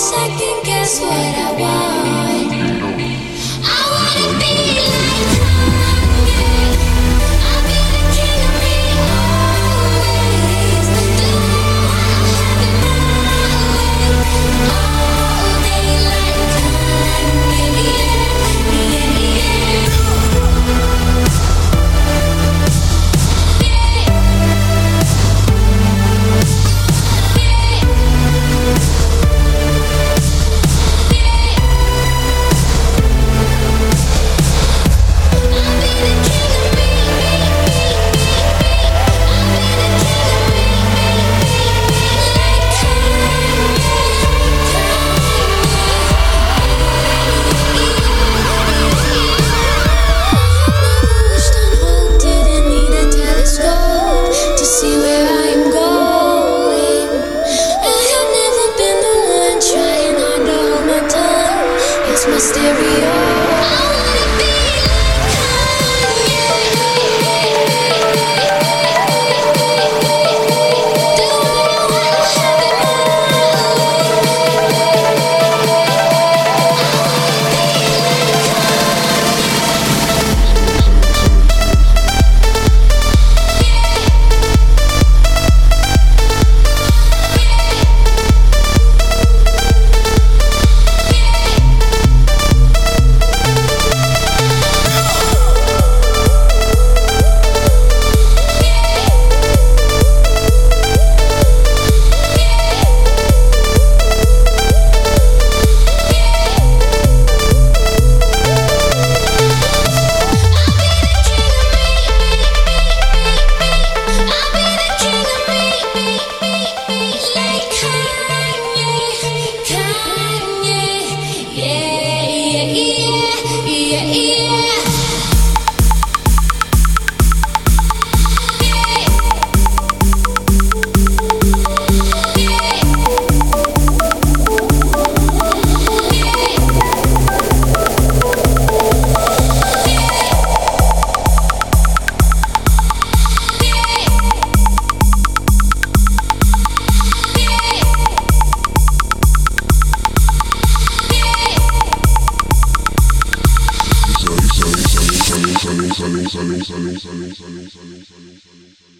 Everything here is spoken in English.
second guess what I want. I wanna be like. my. Yeah. Salon, Salon, Salon, Salon, Salon, Salon, Salon, Salon.